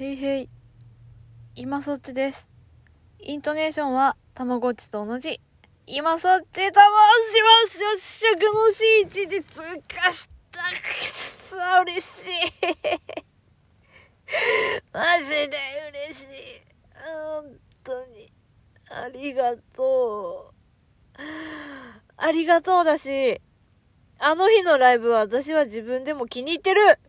へいへい。今そっちです。イントネーションは、たまごっちと同じ。今そっちと申しますよ。食の C 値で通過したくっそ嬉しい。マジで嬉しい。本当に。ありがとう。ありがとうだし。あの日のライブは私は自分でも気に入ってる。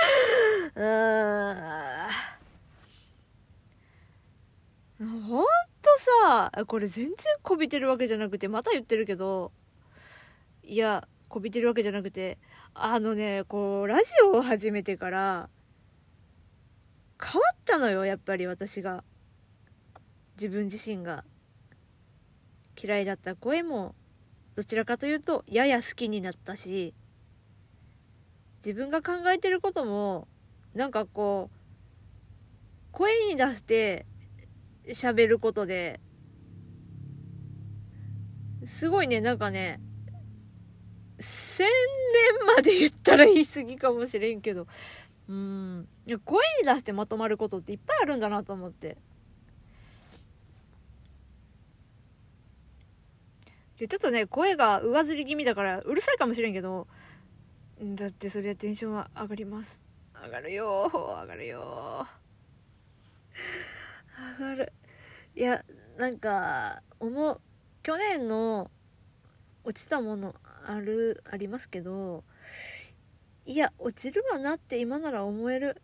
うーんほんとさ、これ全然こびてるわけじゃなくて、また言ってるけど、いや、こびてるわけじゃなくて、あのね、こう、ラジオを始めてから、変わったのよ、やっぱり私が。自分自身が。嫌いだった声も、どちらかというと、やや好きになったし、自分が考えてることも、なんかこう、声に出して喋ることで、すごいね、なんかね、洗練まで言ったら言い過ぎかもしれんけど、うん、いや声に出してまとまることっていっぱいあるんだなと思って。でちょっとね、声が上ずり気味だからうるさいかもしれんけど、だってそりゃテンションは上がります。上がるよ。上がるよ。上がる。いやなんか思う去年の落ちたものあるありますけどいや落ちるわなって今なら思える。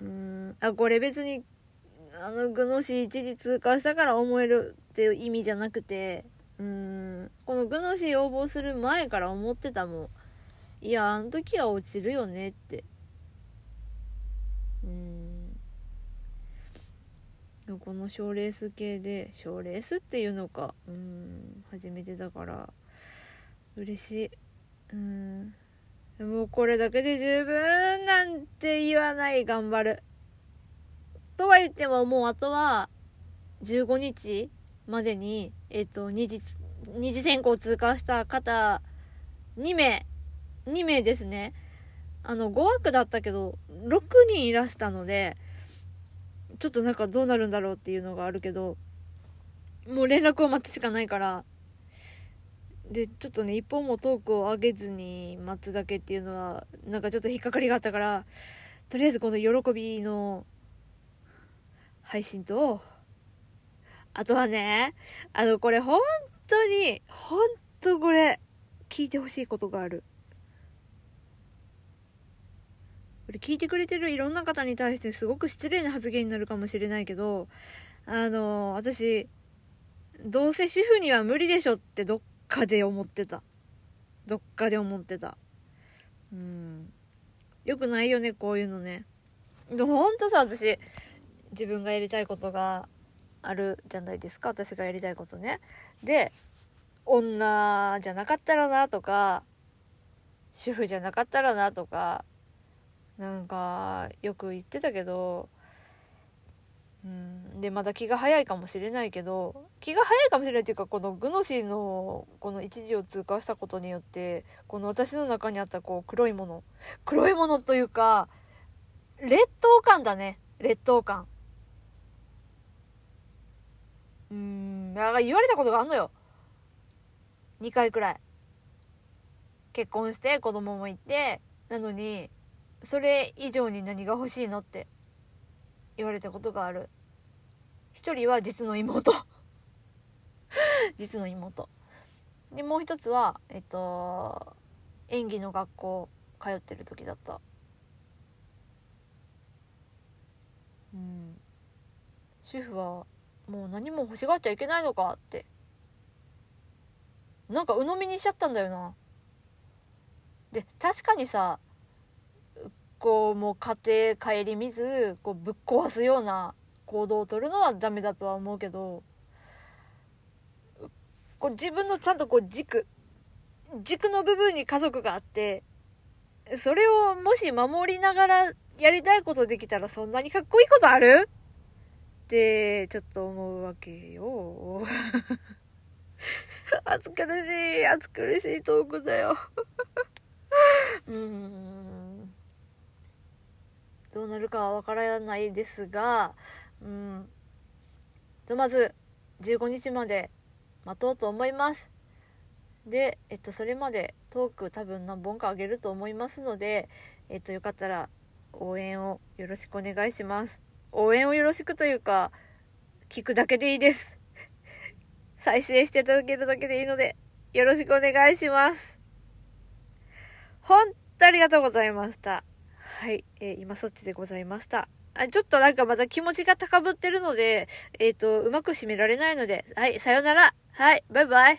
うんあこれ別にあのグノシー一時通過したから思えるっていう意味じゃなくてうんこのグノシー応募する前から思ってたもん。いやあの時は落ちるよねって。うん。この賞レース系で賞レースっていうのか。うん。初めてだから。嬉しい。うん。もうこれだけで十分なんて言わない頑張る。とは言ってももうあとは15日までにえっ、と二次二次選考通過した方2名2名ですね。あの5枠だったけど6人いらしたのでちょっとなんかどうなるんだろうっていうのがあるけどもう連絡を待つしかないからでちょっとね一本もトークを上げずに待つだけっていうのはなんかちょっと引っかかりがあったからとりあえずこの喜びの配信とあとはねあのこれ本当に本当これ聞いてほしいことがある。これ聞いてくれてるいろんな方に対してすごく失礼な発言になるかもしれないけど、あの、私、どうせ主婦には無理でしょってどっかで思ってた。どっかで思ってた。うん。よくないよね、こういうのね。でもほんとさ、私、自分がやりたいことがあるじゃないですか。私がやりたいことね。で、女じゃなかったらなとか、主婦じゃなかったらなとか、なんかよく言ってたけどうんでまだ気が早いかもしれないけど気が早いかもしれないっていうかこのグノシーのこの一時を通過したことによってこの私の中にあったこう黒いもの黒いものというか劣等感だね。劣等感。うんだか言われたことがあんのよ。2回くらい。結婚して子供もいてなのにそれ以上に何が欲しいのって言われたことがある。一人は実の妹。実の妹。でもう一つはえっと演技の学校通ってる時だった。うん。主婦はもう何も欲しがっちゃいけないのかって。なんか鵜呑みにしちゃったんだよな。で確かにさこうもう家庭顧みずこうぶっ壊すような行動を取るのはダメだとは思うけどこう自分のちゃんとこう軸軸の部分に家族があってそれをもし守りながらやりたいことできたらそんなにかっこいいことある？ってちょっと思うわけよ。暑苦しい暑苦しいトークだよ。うーん。どうなるかはわからないですが、うん。ひとまず、15日まで待とうと思います。で、えっと、それまでトーク多分何本かあげると思いますので、えっと、よかったら応援をよろしくお願いします。応援をよろしくというか、聞くだけでいいです。再生していただけるだけでいいので、よろしくお願いします。本当ありがとうございました。はい、えー、今そっちでございました。あちょっとなんかまた気持ちが高ぶってるので、えっ、ー、と、うまく締められないので、はい、さよなら。はい、バイバイ。